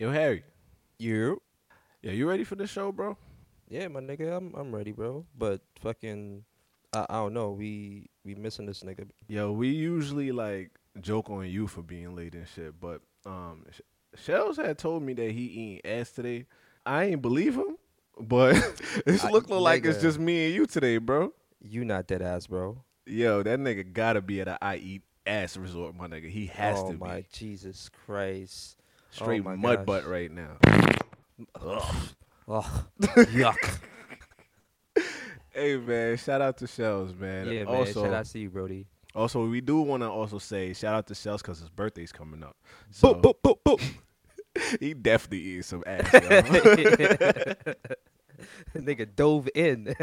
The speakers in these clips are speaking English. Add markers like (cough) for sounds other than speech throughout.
Yo, Harry. You? Yeah, you ready for the show, bro? Yeah, my nigga, I'm I'm ready, bro. But fucking, I, I don't know. We we missing this nigga. Yo, we usually like joke on you for being late and shit, but um, Sh- Shellz had told me that he eating ass today. I ain't believe him, but (laughs) it's looking like it's nigga. just me and you today, bro. You not dead ass, bro. Yo, that nigga gotta be at a I eat ass resort, my nigga. He has oh to be. Oh my Jesus Christ. Straight oh my mud gosh. butt right now. Oh, (laughs) yuck. Hey man, shout out to Shellz, man. yeah, man. also, Shout out to you, Brody. also we do want to also say shout out to Shellz because his birthday's coming up. So Boop, boop, boop, boop. (laughs) he definitely eats some ass. (laughs) nigga dove in.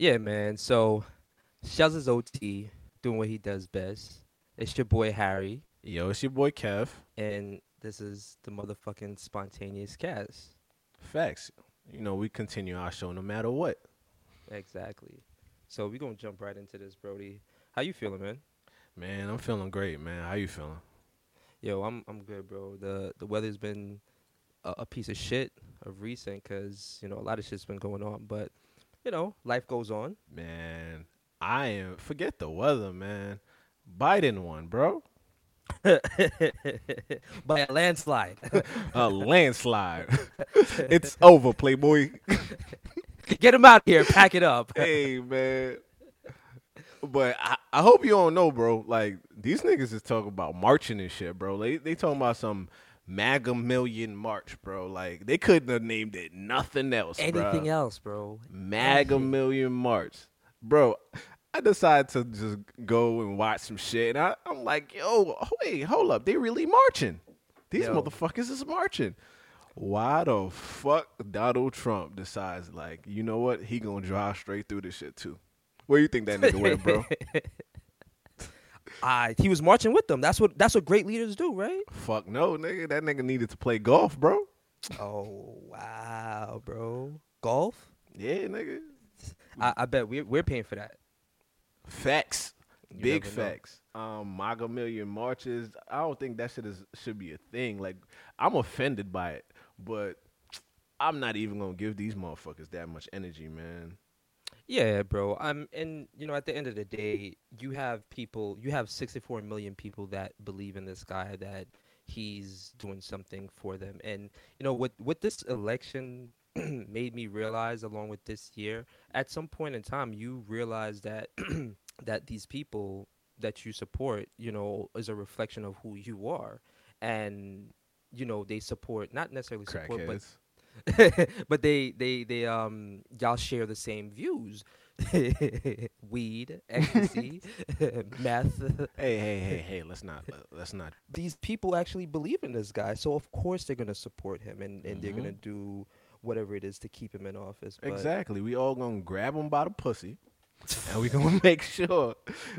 Yeah, man. So, Shellz is OT doing what he does best. It's your boy Harry, Yo, it's your boy Kev. and this is the motherfucking spontaneous cast. Facts. You know, we continue our show no matter what. Exactly. So we gonna jump right into this, Brody. How you feeling, man? Man, I'm feeling great, man. How you feeling? Yo, I'm I'm good, bro. The the weather's been a, a piece of shit of recent, cause you know a lot of shit's been going on, but you know life goes on. Man, I am forget the weather, man. Biden won, bro. (laughs) By a landslide. (laughs) A landslide. (laughs) it's over, Playboy. Get him out here. Pack it up. hey, man. But I, I hope you don't know, bro. Like these niggas is talking about marching and shit, bro. They they talking about some MAGA million march, bro. Like they couldn't have named it nothing else, Anything bruh. else, bro? MAGA Anything. million march, bro. I decided to just go and watch some shit, and I, I'm like, yo, wait, hold up, they really marching? These Yo. motherfuckers is marching. Why the fuck Donald Trump decides like, you know what, he gonna drive straight through this shit too? Where you think that nigga went, bro? (laughs) I he was marching with them. That's what that's what great leaders do, right? fuck no, nigga. That nigga needed to play golf, bro. Oh wow, bro. Golf? Yeah, nigga. I, I bet we're we're paying for that. Facts. You Big never know. facts. Um, MAGA million marches. I don't think that shit is should be a thing. Like, I'm offended by it, but I'm not even gonna give these motherfuckers that much energy, man. Yeah, bro. Um, and you know, at the end of the day, you have people, you have 64 million people that believe in this guy that he's doing something for them. And you know, what what this election (clears throat) made me realize, along with this year, at some point in time, you realize that (clears throat) that these people that you support, you know, is a reflection of who you are, and you know, they support not necessarily support, but. (laughs) but they they they um y'all share the same views (laughs) weed ecstasy (laughs) meth Hey, hey, hey, hey. Let's not. Let's not. these people actually believe in this guy so of course they're gonna support him and, and they're Mhm. gonna do whatever it is to keep him in office Exactly. We all gonna grab him by the pussy, and we gonna make sure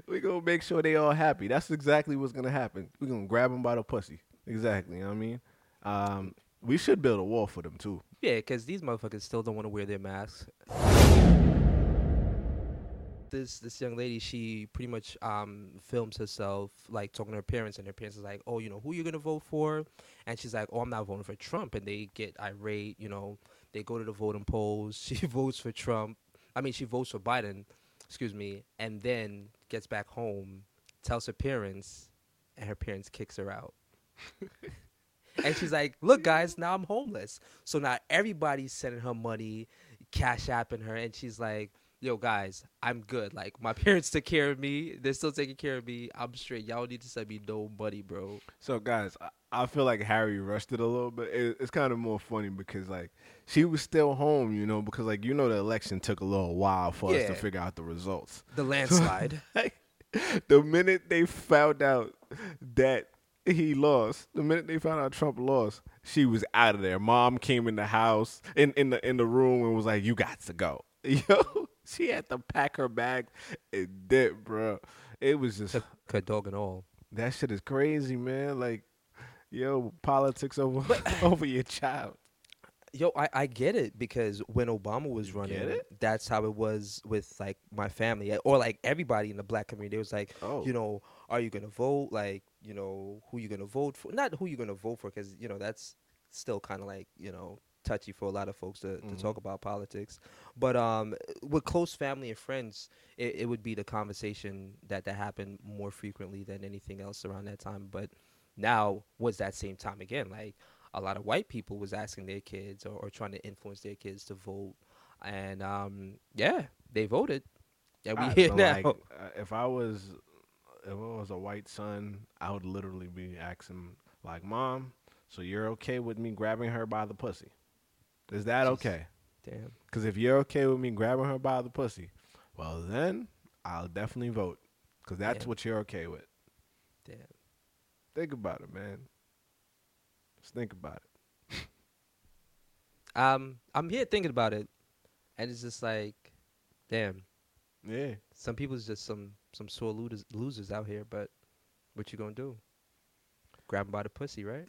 we gonna make sure they all happy. That's exactly what's gonna happen. We gonna grab them by the pussy. Exactly. You know what I mean? Um, we should build a wall for them too. Yeah because these motherfuckers still don't want to wear their masks. This this young lady she pretty much um films herself like talking to her parents and her parents is like oh you know who you're gonna vote for? And she's like oh i'm not voting for trump. And they get irate you know they go to the voting polls (laughs) she votes for trump i mean she votes for biden excuse me and then gets back home tells her parents and her parents kicks her out (laughs) and she's like look guys now i'm homeless so now everybody's sending her money cash apping her and she's like yo, guys, I'm good. Like my (laughs) parents took care of me. They're still taking care of me. I'm straight. Y'all need to send me no money, bro. So guys, I, feel like Harry rushed it a little bit. It, it's kind of more funny because like she was still home, you know, because like you know the election took a little while for us to figure out the results. The (laughs) landslide. The minute they found out that he lost, the minute they found out Trump lost, she was out of there. Mom came in the house in in the in the room and was like, "You got to go." (laughs) Yo, she had to pack her bag and dip, bro. It was just her dog and all. that shit is crazy, man. Like, yo, politics over (laughs) over your child. Yo, I, I get it because when Obama was running, that's how it was with like my family or like everybody in the black community. It was like, Oh. you know, are you gonna vote? Like, you know, who you're gonna vote for? Not who you're gonna vote for, because you know that's still kind of like you know touchy for a lot of folks to, to talk about politics. But um, with close family and friends, it, it would be the conversation that that happened more frequently than anything else around that time. But now was that same time again? Like a lot of white people was asking their kids or, or trying to influence their kids to vote, and um, yeah, they voted. And we I- (laughs) here now. like, uh, if I was if I was a white son, I would literally be asking like, "Mom, so you're okay with me grabbing her by the pussy? Is that Jeez. okay? Damn. Because if you're okay with me grabbing her by the pussy, well then I'll definitely vote. Because that's Yeah. what you're okay with. Damn. Think about it, man. Just think about it. (laughs) Um, I'm here thinking about it, and it's just like, damn. Yeah. Some people's just some some sore losers losers out here, but what you gonna do? Grab 'em by the pussy, right?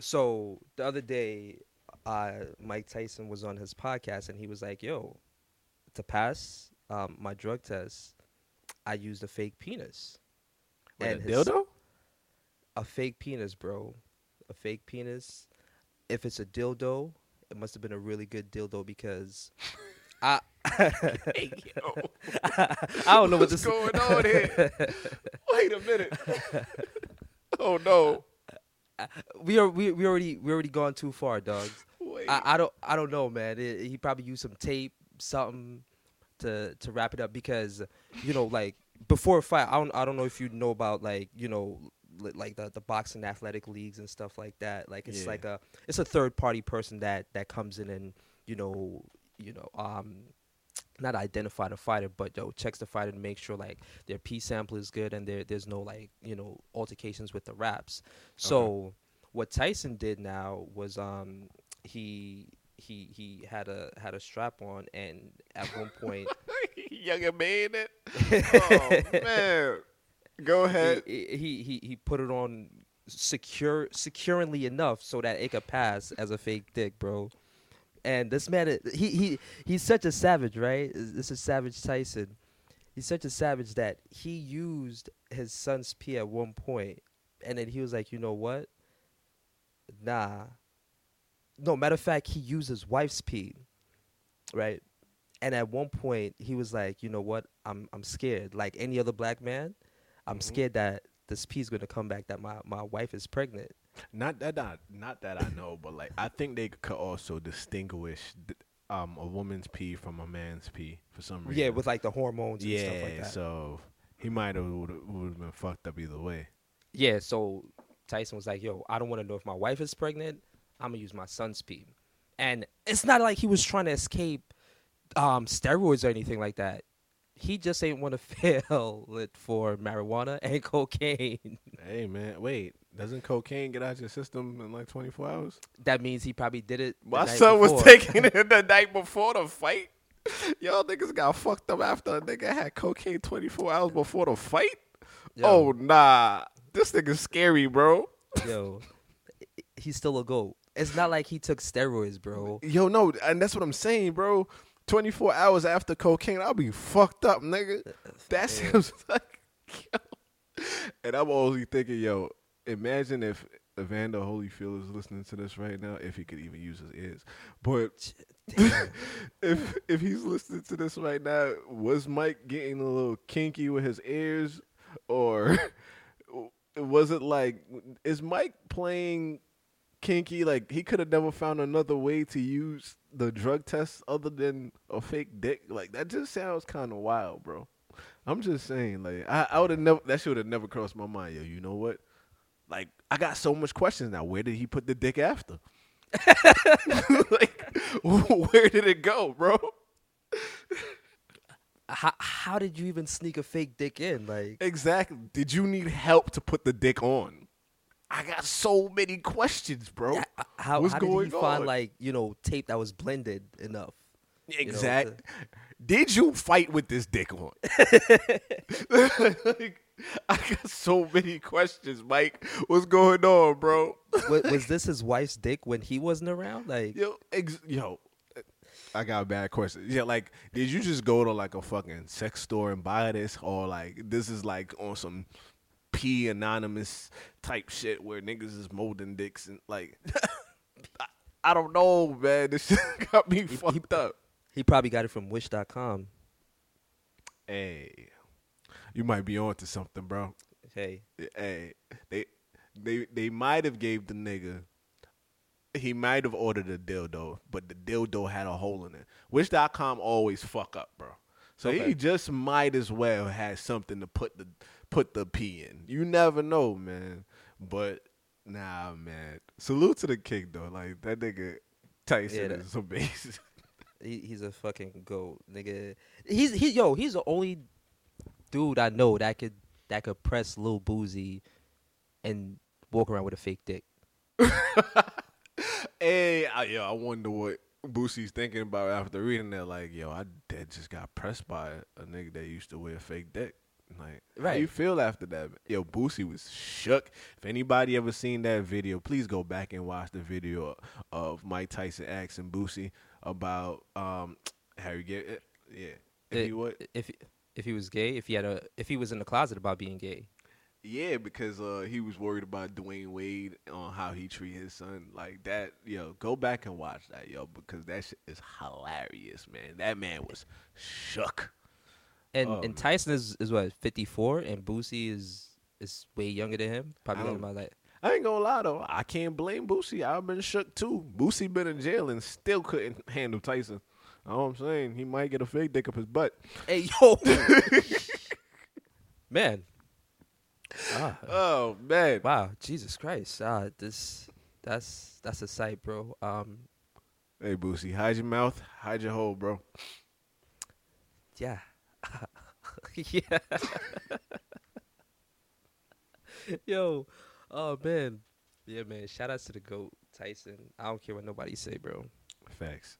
So the other day, uh, Mike Tyson was on his podcast, and he was like, "Yo, to pass um, my drug test, I used a fake penis." Wait, a And his- dildo? a fake penis, bro. A fake penis. If it's a dildo, it must have been a really good dildo because (laughs) I Hey, yo. (laughs) I don't know what What's this going on here? Wait a minute. (laughs) oh no. we are we we already we already gone too far, dogs. I, I don't I don't know, man. It, he probably used some tape, something to to wrap it up because you know like before a fight, I don't I don't know if you know about like you know like the the boxing athletic leagues and stuff like that. Like it's Yeah. like a it's a third party person that that comes in and you know you know um not identify the fighter, but yo checks the fighter to make sure like their P sample is good and there there's no like you know altercations with the raps. So what Tyson did now was um he he he had a had a strap on and at one point (laughs) Younger man it. (laughs) Oh man. Go ahead. he, he he he put it on secure securely enough so that it could pass as a fake dick, bro. And this man, he he he's such a savage, right? This is Savage Tyson. He's such a savage that he used his son's pee at one point, and then he was like, you know what? Nah. No, matter of fact, he used his wife's pee, right? And at one point, he was like, you know what? I'm I'm scared. Like any other black man, I'm Mhm. scared that this pee is gonna come back that my, my wife is pregnant. Not that not not that I know, but like I think they could also distinguish th- um a woman's pee from a man's pee for some reason. Yeah, with like the hormones and yeah. stuff like that. So he might have would have been fucked up either way. Yeah, so Tyson was like, "Yo, I don't want to know if my wife is pregnant. I'm gonna use my son's pee." And it's not like he was trying to escape um, steroids or anything like that. He just ain't want to fail it for marijuana and cocaine. Hey man, wait, doesn't cocaine get out your system in like 24 hours? that means he probably did it. My son was taking it (laughs) the night before the fight. Y'all niggas got fucked up after a nigga had cocaine 24 hours before the fight. Yo, Oh nah, this nigga's scary, bro. yo, (laughs) he's still a goat. It's not like he took steroids, bro. Yo, no, and that's what I'm saying, bro. 24 hours after cocaine, I'll be fucked up, nigga. Uh, uh, that Yeah. seems (laughs) like, yo. And I'm always thinking, yo, imagine if Evander Holyfield is listening to this right now, if he could even use his ears. But (laughs) if if he's listening to this right now, was Mike getting a little kinky with his ears, or (laughs) was it like is Mike playing kinky. Like he could have never found another way to use the drug test other than a fake dick. Like that just sounds kind of wild, bro. I'm just saying, like I, I would have never that should have never crossed my mind. Yo, you know what? Like I got so much questions now. Where did he put the dick after? (laughs) like (laughs) where did it go, bro? How how did you even sneak a fake dick in? Like Exactly. Did you need help to put the dick on? I got so many questions, bro. h- how What's how did he find like you know tape that was blended enough? know, Exact. to- Did you fight with this dick on? (laughs) like, (laughs) I got so many questions, Mike. What's going on, bro? was, was this his wife's dick when he wasn't around? Like Yo, ex- yo, eh, I got a bad question. Yeah, like, did you just go to like a fucking sex store and buy this, or like this is like on some P anonymous type shit where niggas is molding dicks and like, (laughs) I, I don't know, man. This (laughs) shit got me fucked up. he probably got it from Wish.com. Hey, you might be on to something, bro. Hey, Hey, they they they might have gave the nigga. He might have ordered a dildo, but the dildo had a hole in it. Wish.com always fuck up, bro. So Okay. he just might as well have something to put the put the P in. You never know, man. But nah, man. Salute to the king though. Like that nigga Tyson Yeah, that- is amazing. (laughs) he, he's a fucking goat, nigga. He's he yo, he's the only dude I know that could that could press Lil Boosie and walk around with a fake dick. (laughs) Hey, I, yo, I wonder what Boosie's thinking about after reading that. Like, yo, I just got pressed by a nigga that used to wear a fake dick. Like, how Right. you feel after that? Yo, Boosie was shook. If anybody ever seen that video, please go back and watch the video of Mike Tyson asking Boosie about um (tsk) Harry get yeah. If Eh, he would, if if he was gay, if he had a if he was in the closet about being gay. Yeah, because uh, he was worried about Dwyane Wade on how he treat his son like that. Yo, go back and watch that, yo, because that shit is hilarious, man. That man was shook. And Oh, and man. Tyson is is what fifty four, and Boosie is is way younger than him. Probably I got him don't- like I ain't gonna lie though, I can't blame Boosie. I've been shook too. Boosie been in jail and still couldn't handle Tyson. What I'm saying? He might get a fake dick up his butt. Hey yo, (laughs) man. Ah, Oh man. wow, Jesus Christ. Ah, this that's that's a sight, bro. Um, Hey Boosie, hide your mouth, hide your hole, bro. yeah, (laughs) yeah. (laughs) Yo, oh man, yeah, man. Shout out to the goat Tyson. I don't care what nobody say, bro. Facts.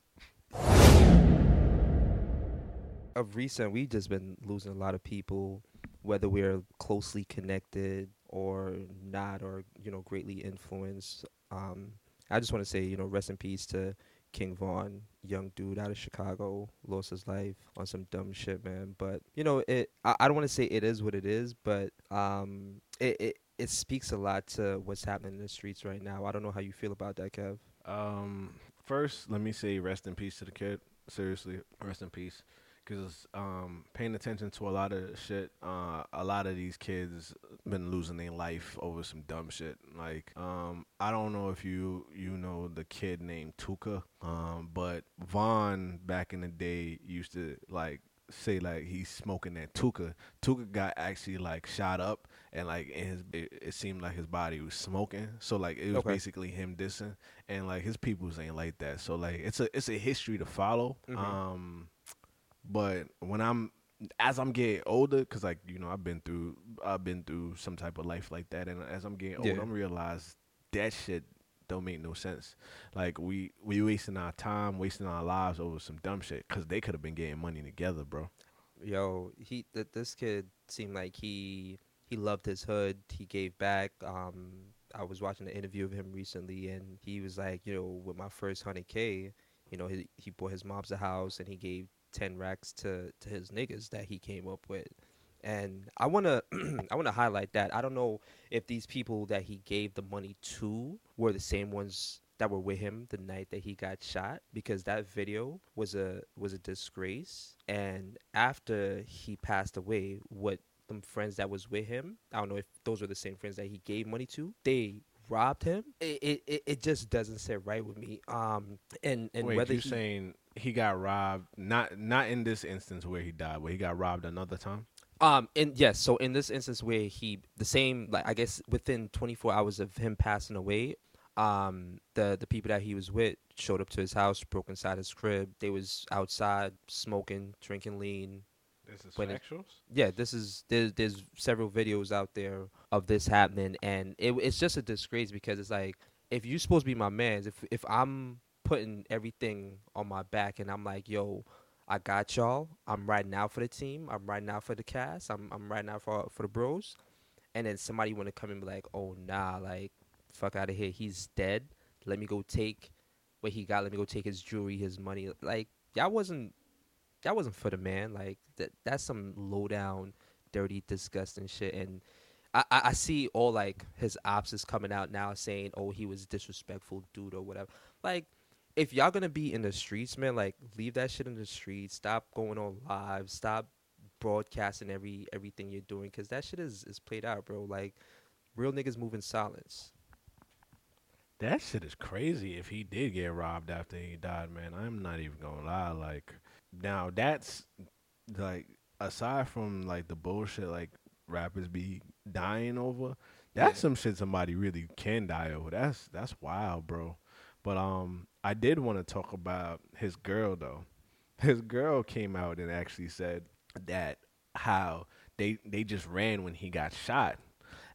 Of recent, we've just been losing a lot of people, whether we're closely connected or not, or you know, greatly influenced. Um, I just want to say, you know, rest in peace to King Von, young dude out of Chicago, lost his life on some dumb shit, man. But you know, it. I, I don't want to say it is what it is, but um, it, it it speaks a lot to what's happening in the streets right now. I don't know how you feel about that, Kev. Um, first, let me say rest in peace to the kid. Seriously, rest in peace. Because um, paying attention to a lot of shit, uh, a lot of these kids been losing their life over some dumb shit. Like, um, I don't know if you you know the kid named Tooka, um, but Von back in the day used to like say like he's smoking that Tooka. Tooka got actually like shot up and like in his it, it seemed like his body was smoking. So like it was Okay. basically him dissing and like his peoples ain't like that. So like it's a it's a history to follow. Mhm. Um, but when I'm as I'm getting older, cause like you know I've been through I've been through some type of life like that, and as I'm getting older, Yeah. I'm realize that shit don't make no sense. Like we we wasting our time, wasting our lives over some dumb shit, cause they could have been getting money together, bro. Yo, he th- this kid seemed like he he loved his hood. He gave back. Um, I was watching an interview of him recently, and he was like, you know, with my first hundred k, you know, he he bought his mom's a house, and he gave ten racks to to his niggas that he came up with. And I wanna (clears throat) I wanna highlight that. I don't know if these people that he gave the money to were the same ones that were with him the night that he got shot because that video was a was a disgrace and after he passed away what them friends that was with him i don't know if those were the same friends that he gave money to they robbed him, it it, it, just doesn't sit right with me. Um, and and Wait, whether you he, saying he got robbed? Not not in this instance where he died, but he got robbed another time. Um, and yes, so in this instance where he, the same, like I guess within 24 hours of him passing away, um, the the people that he was with showed up to his house, broke inside his crib. They was outside smoking, drinking lean. This is When it- Yeah, this is there's there's several videos out there of this happening, and it, it's just a disgrace because it's like if you're supposed to be my man, if if I'm putting everything on my back and I'm like, yo, I got y'all. I'm riding out for the team. I'm riding out for the cast. I'm I'm riding out for for the bros. And then somebody want to come and be like, oh nah, like fuck out of here. He's dead. Let me go take what he got. Let me go take his jewelry, his money. Like y'all wasn't that wasn't for the man. Like that that's some low down, dirty, disgusting shit. And I, I, I see all like his ops is coming out now saying, oh, he was disrespectful dude or whatever. Like if y'all gonna be in the streets, man, like leave that shit in the streets. Stop going on live. Stop broadcasting every everything you're doing because that shit is is played out, bro. Like real niggas move in silence. That shit is crazy. If he did get robbed after he died, man, I'm not even gonna lie. Like, now that's like aside from like the bullshit like rappers be dying over. That's Yeah. some shit somebody really can die over. That's that's wild, bro. But um, I did want to talk about his girl though. His girl came out and actually said that how they they just ran when he got shot,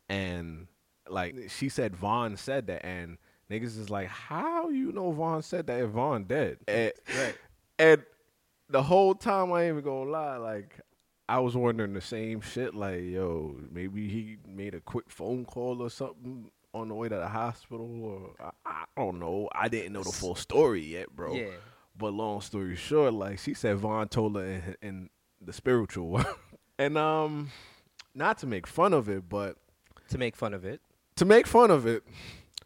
and like she said Von said that, and niggas is like, how you know Von said that if Von dead? And, Right. and the whole time I ain't even gonna lie, like I was wondering the same shit. Like, yo, maybe he made a quick phone call or something on the way to the hospital, or I, I don't know. I didn't know the full story yet, bro. Yeah. But long story short, like she said, Von told her in, in the spiritual world, (laughs) and um, not to make fun of it, but To make fun of it. to make fun of it,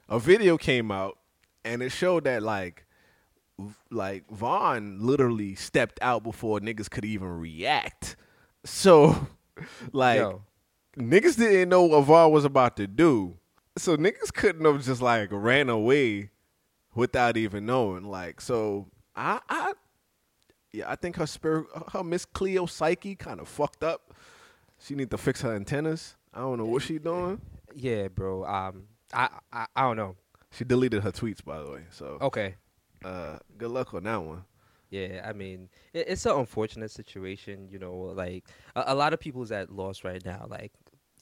a video came out and it showed that like like Von literally stepped out before niggas could even react. So (laughs) like Yo. niggas didn't know what Von was about to do. So niggas couldn't have just like ran away without even knowing. Like so I I yeah, I think her spirit her Miss Cleo psyche kind of fucked up. She need to fix her antennas. I don't know what she doing. Yeah, bro. Um, I, I I don't know. She deleted her tweets, by the way. So, Okay. uh, good luck on that one. Yeah, I mean, it, it's an unfortunate situation. You know, like a, a lot of people's at loss right now. Like,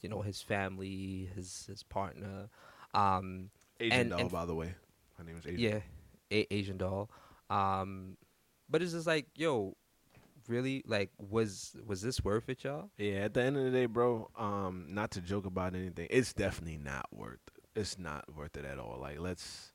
you know, his family, his his partner. Um, Asian And- doll, and- by the way. my name is Asian. yeah, a- Asian doll. Um, but it's just like, yo, really, like, was was this worth it, y'all? Yeah. At the end of the day, bro. Um, not to joke about anything, it's definitely not worth. It's not worth it at all. Like, let's,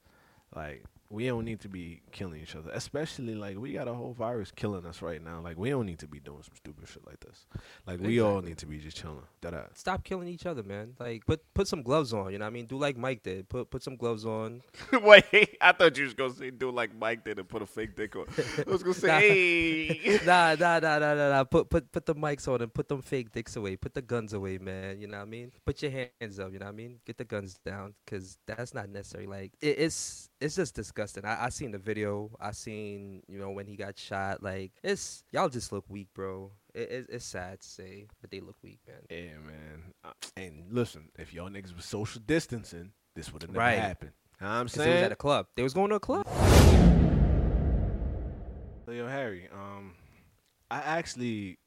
like, we don't need to be killing each other. Especially like we got a whole virus killing us right now. Like, we don't need to be doing some stupid shit like this. Like, we all need to be just chilling. That Stop killing each other, man. Like, put put some gloves on. You know what I mean? Do like Mike did. Put put some gloves on. (laughs) Wait, I thought you was gonna say do like Mike did and put a fake dick on. I was gonna (laughs) say, hey. (laughs) nah, nah, nah, nah, nah, nah. Put put put the mics on and put them fake dicks away. Put the guns away, man. You know what I mean? Put your hands up. You know what I mean? Get the guns down, cause that's not necessary. Like it, it's it's just disgusting. I I seen the video. I seen you know when he got shot. Like it's y'all just look weak, bro. It, it, it's sad to say, but they look weak, man. Yeah, man. Uh, and listen, if y'all niggas was social distancing, this would have never Right. happened. Know what I'm 'Cause they was saying? at a club. They was going to a club. So, yo, Harry, um, I actually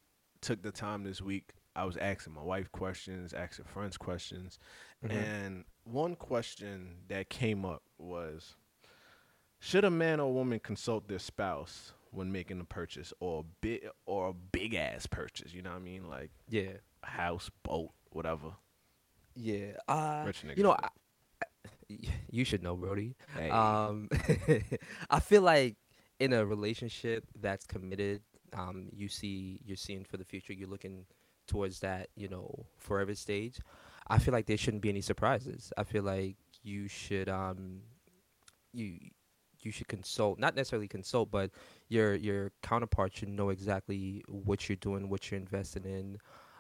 took the time this week. I was asking my wife questions, asking friends questions, Mhm. and one question that came up was: Should a man or woman consult their spouse when making a purchase, or a big or a big ass purchase? You know what I mean, like Yeah, a house, boat, whatever. yeah. Uh, Rich niggas you know. I, I- (laughs) you should know, Brody. Hey. Um, (laughs) I feel like in a relationship that's committed, um, you see you're seeing for the future. You're looking towards that, you know, forever stage. I feel like there shouldn't be any surprises. I feel like you should um, you you should consult, not necessarily consult, but your your counterpart should know exactly what you're doing, what you're investing in.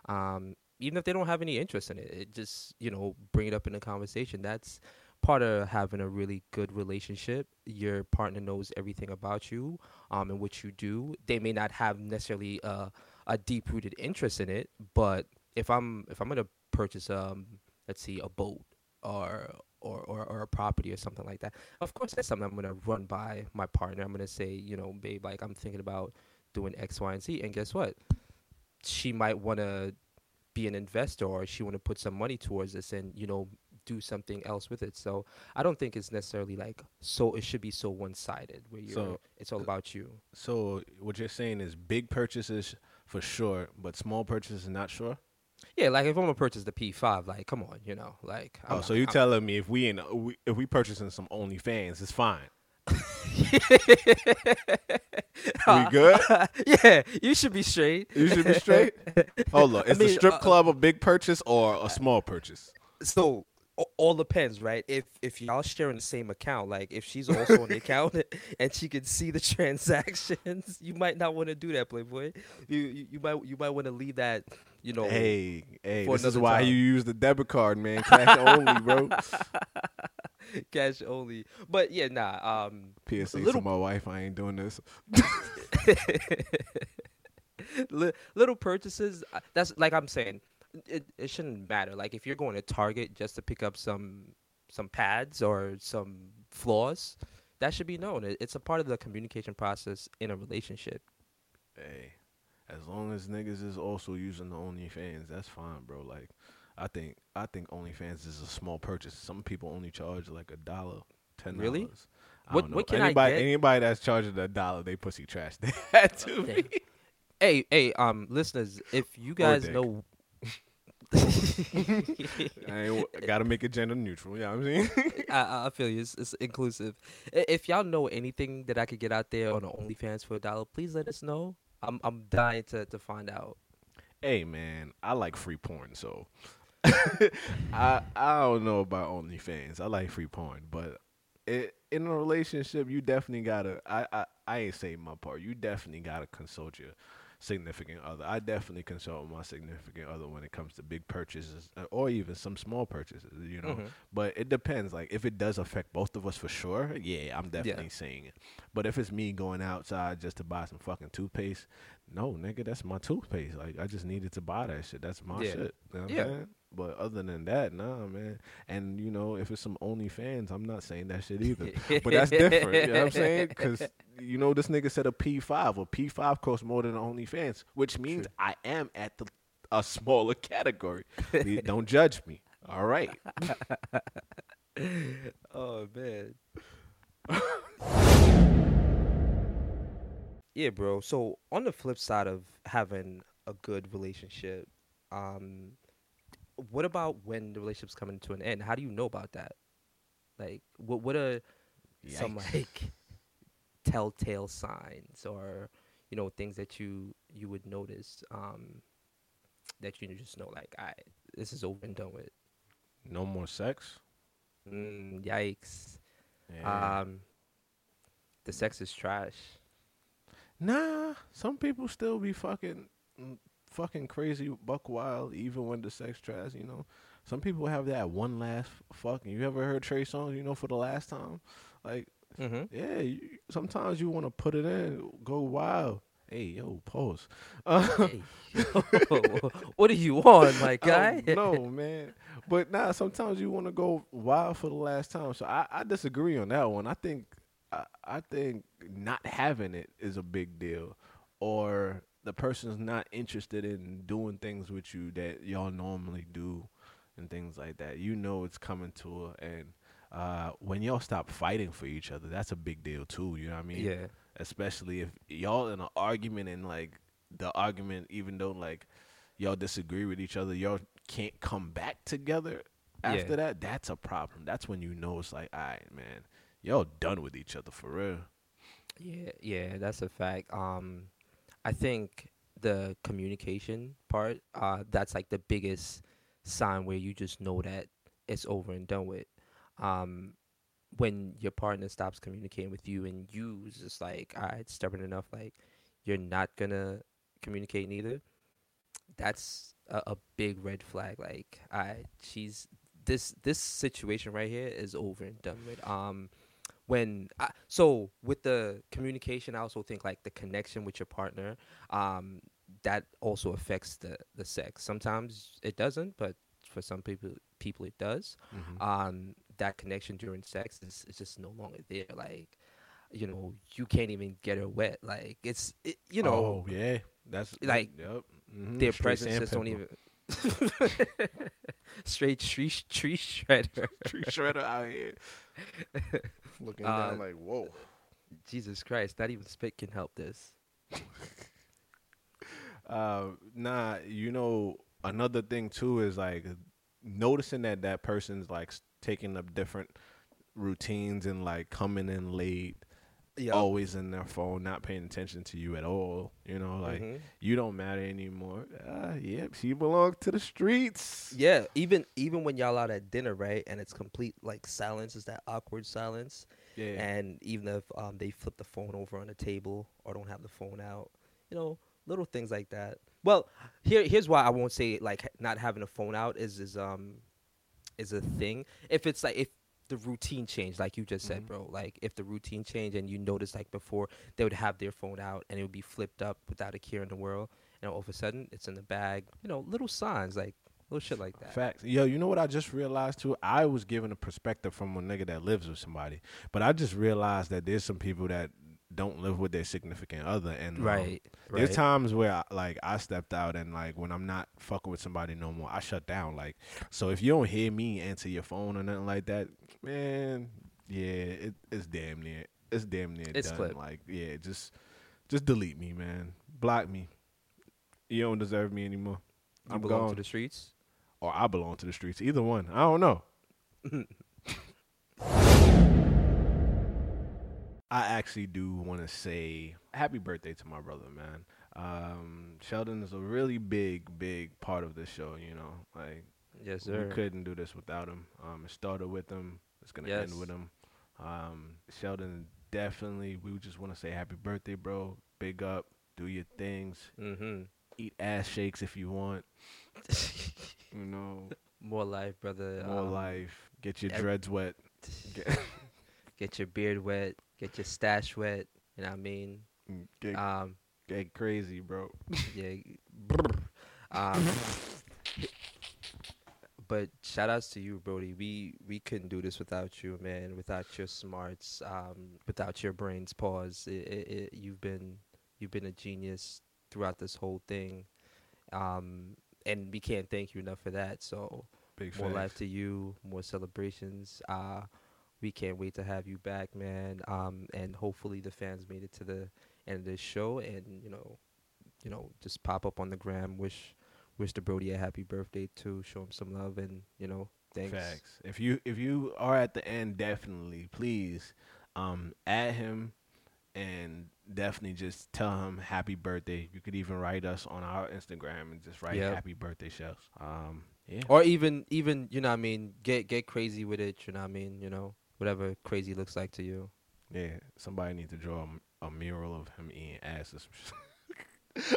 Um, even if they don't have any interest in it, it just you know bring it up in the conversation. That's part of having a really good relationship. Your partner knows everything about you, um, and what you do. They may not have necessarily a a deep rooted interest in it, but if I'm if I'm gonna purchase um let's see a boat or or, or, or a property or something like that. Of course, that's something I'm gonna run by my partner. I'm gonna say, you know, babe, like I'm thinking about doing X, Y, and Z. And guess what? She might want to be an investor or she want to put some money towards this and you know do something else with it. So I don't think it's necessarily like so it should be so one sided where you're So, it's all uh, about you. So what you're saying is big purchases for sure, but small purchases not sure. Yeah, like if I'm gonna purchase the P5, like come on, you know, like Oh, I'm- so you I'm- telling me if we in we, if we purchasing some OnlyFans, it's fine. (laughs) we good? (laughs) yeah, you should be straight. You should be straight. (laughs) Hold on, is the mean, strip uh, club a big purchase or a small purchase? So a- all depends, right? If if y'all sharing the same account, like if she's also on the (laughs) account (laughs) and she can see the (laughs) transactions, you might not want to do that, Playboy. You you, you might you might want to leave that, you know. Hey, hey, this is why time. you use the debit card, man. Cash only, bro. cash only. But yeah, nah. Um, PSA little- to my wife, I ain't doing this. little purchases. uh, That's like I'm saying. It it shouldn't matter. Like if you're going to Target just to pick up some some pads or some flaws, that should be known. It, it's a part of the communication process in a relationship. Hey, as long as niggas is also using the OnlyFans, that's fine, bro. Like, I think I think OnlyFans is a small purchase. Some people only charge like a dollar, ten dollars. Really? I What- what can I anybody, get? Anybody that's charging a dollar, they pussy trash. (laughs) They had to be. Hey, hey, um, listeners, if you guys know. (laughs) I gotta make it gender neutral. You know I'm saying? (laughs) I, I feel you. It's, it's inclusive. If y'all know anything that I could get out there on the OnlyFans for a dollar, please let us know. I'm I'm dying to, to find out. hey man, I like free porn, so (laughs) I I don't know about OnlyFans. I like free porn, but it, in a relationship, you definitely gotta. I, I I ain't saying my part. You definitely gotta consult your significant other. I definitely consult my significant other when it comes to big purchases uh, or even some small purchases. You know, Mhm. but it depends. Like if it does affect both of us for sure, yeah, I'm definitely saying it. But if it's me going outside just to buy some fucking toothpaste, no, nigga, that's my toothpaste. Like I just needed to buy that shit. That's my Yeah. shit. You know what I'm Yeah. saying? But other than that, nah, man. And you know, if it's some OnlyFans, I'm not saying that shit either. (laughs) but that's different. You know what I'm saying? Because you know, this nigga said a P5. Well, P5 costs more than OnlyFans, which means True. I am at the a smaller (laughs) category. Don't judge me. All right. (laughs) Oh man. Yeah, bro. So on the flip side of having a good relationship, um, what about when the relationship's coming to an end? How do you know about that? Like, what what are some like (laughs) telltale signs or you know things that you you would notice um that you just know like I this is over and done with. No more sex. Mm, yikes. Yeah. Um, the sex is trash. Nah, some people still be fucking, mm, fucking crazy, buck wild, even when the sex tries, You know, some people have that one last fucking. You ever heard Trey Songz? You know, for the last time, like Mm-hmm. yeah. You, sometimes you want to put it in, go wild. Hey, yo, pause. Uh, (laughs) Hey, (laughs) what are you on, my guy? No, man. But nah, sometimes you want to go wild for the last time. So I, I disagree on that one. I think I, I think not having it is a big deal, or the person's not interested in doing things with you that y'all normally do, and things like that. You know it's coming to a and uh, when y'all stop fighting for each other, that's a big deal too. You know what I mean? yeah. especially if y'all in an argument and like the argument even though like y'all disagree with each other y'all can't come back together after Yeah. that that's a problem that's when you know it's like all right man y'all done with each other for real Yeah, yeah, that's a fact. Um, I think the communication part, uh, that's like the biggest sign where you just know that it's over and done with. Um, when your partner stops communicating with you and you just like, all right, stubborn enough, like you're not gonna communicate neither. That's a, a big red flag. Like, I, she's this this situation right here is over and done with. Um, when I, so with the communication, I also think like the connection with your partner, um, that also affects the the sex. Sometimes it doesn't, but for some people people it does. Mhm. Um, that connection during sex is, is just no longer there. Like, you know, you can't even get her wet. Like it's it, you know oh yeah, that's like, yep. mhm, their presence just don't even (laughs) straight tree tree shredder. tree shredder out here. (laughs) Looking Uh, down like whoa. Jesus Christ, not even spit can help this. (laughs) Uh, nah, you know another thing too is like noticing that that person's like taking up different routines and like coming in late, Yeah. always in their phone, not paying attention to you at all. You know, like Mhm. you don't matter anymore. Uh, yep, she belongs to the streets. Yeah, even even when y'all out at dinner, right, and it's complete like silence, is that awkward silence, Yeah, and even if um they flip the phone over on the table or don't have the phone out, you know, little things like that. Well, here here's why I won't say like not having a phone out is is um is a thing. If it's like if the routine changed, like you just said, Mhm. bro, like if the routine changed and you notice like before they would have their phone out and it would be flipped up without a care in the world, and all of a sudden it's in the bag, you know, little signs like little shit like that. Facts. Yo, you know what I just realized too? I was given a perspective from a nigga that lives with somebody, but I just realized that there's some people that don't live with their significant other, and um, Right. There's right. times where I, like I stepped out and like when I'm not fucking with somebody no more, I shut down. Like so, if you don't hear me answer your phone or nothing like that, man, yeah, it, it's damn near, it's damn near It's done. clipped. Like yeah, just just delete me, man, block me. You don't deserve me anymore. You I'm belong gone, to the streets. or I belong to the streets. Either one, I don't know. (laughs) I actually do want to say happy birthday to my brother, man. Um, Sheldon is a really big, big part of this show. You know, like Yes, sir. we couldn't do this without him. Um, it started with him. It's gonna Yes. end with him. Um, Sheldon definitely. We just want to say happy birthday, bro. Big up. Do your things. mm-hmm. Eat ass shakes if you want. (laughs) You know, More life, brother. more Um, life. Get your ev- dreads wet. (laughs) Get, your beard wet. Get your stash wet. You know what I mean? get, Um, get crazy, bro. yeah. um, but shout outs to you, Brody. We we couldn't do this without you, man. Without your smarts, um, without your brains. Pause. It, it, it, you've been you've been a genius throughout this whole thing, um, and we can't thank you enough for that. So Big more life to you, more celebrations. Uh, we can't wait to have you back, man. Um, and hopefully the fans made it to the end of this show, and you know, you know, just pop up on the gram, wish wish the Brody a happy birthday too, show him some love, and you know, thanks. Facts. If you if you are at the end, definitely please um add him and definitely just tell him happy birthday. You could even write us on our Instagram and just write Yep. happy birthday Shellz. Um yeah. Or even even you know what I mean, get get crazy with it. You know what I mean, you know, whatever crazy looks like to you. Yeah. Somebody needs to draw a, a mural of him eating ass or some.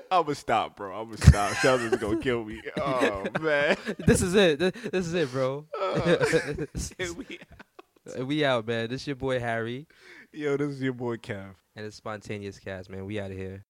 (laughs) I'ma stop, bro. I'ma stop. Sheldon's gonna kill me. (laughs) Oh man. this is it. This, this is it, bro. (laughs) Here we- we out, man. This your boy Harry Yo, this is your boy Kev. and it's spontaneous cast, man. We out of here.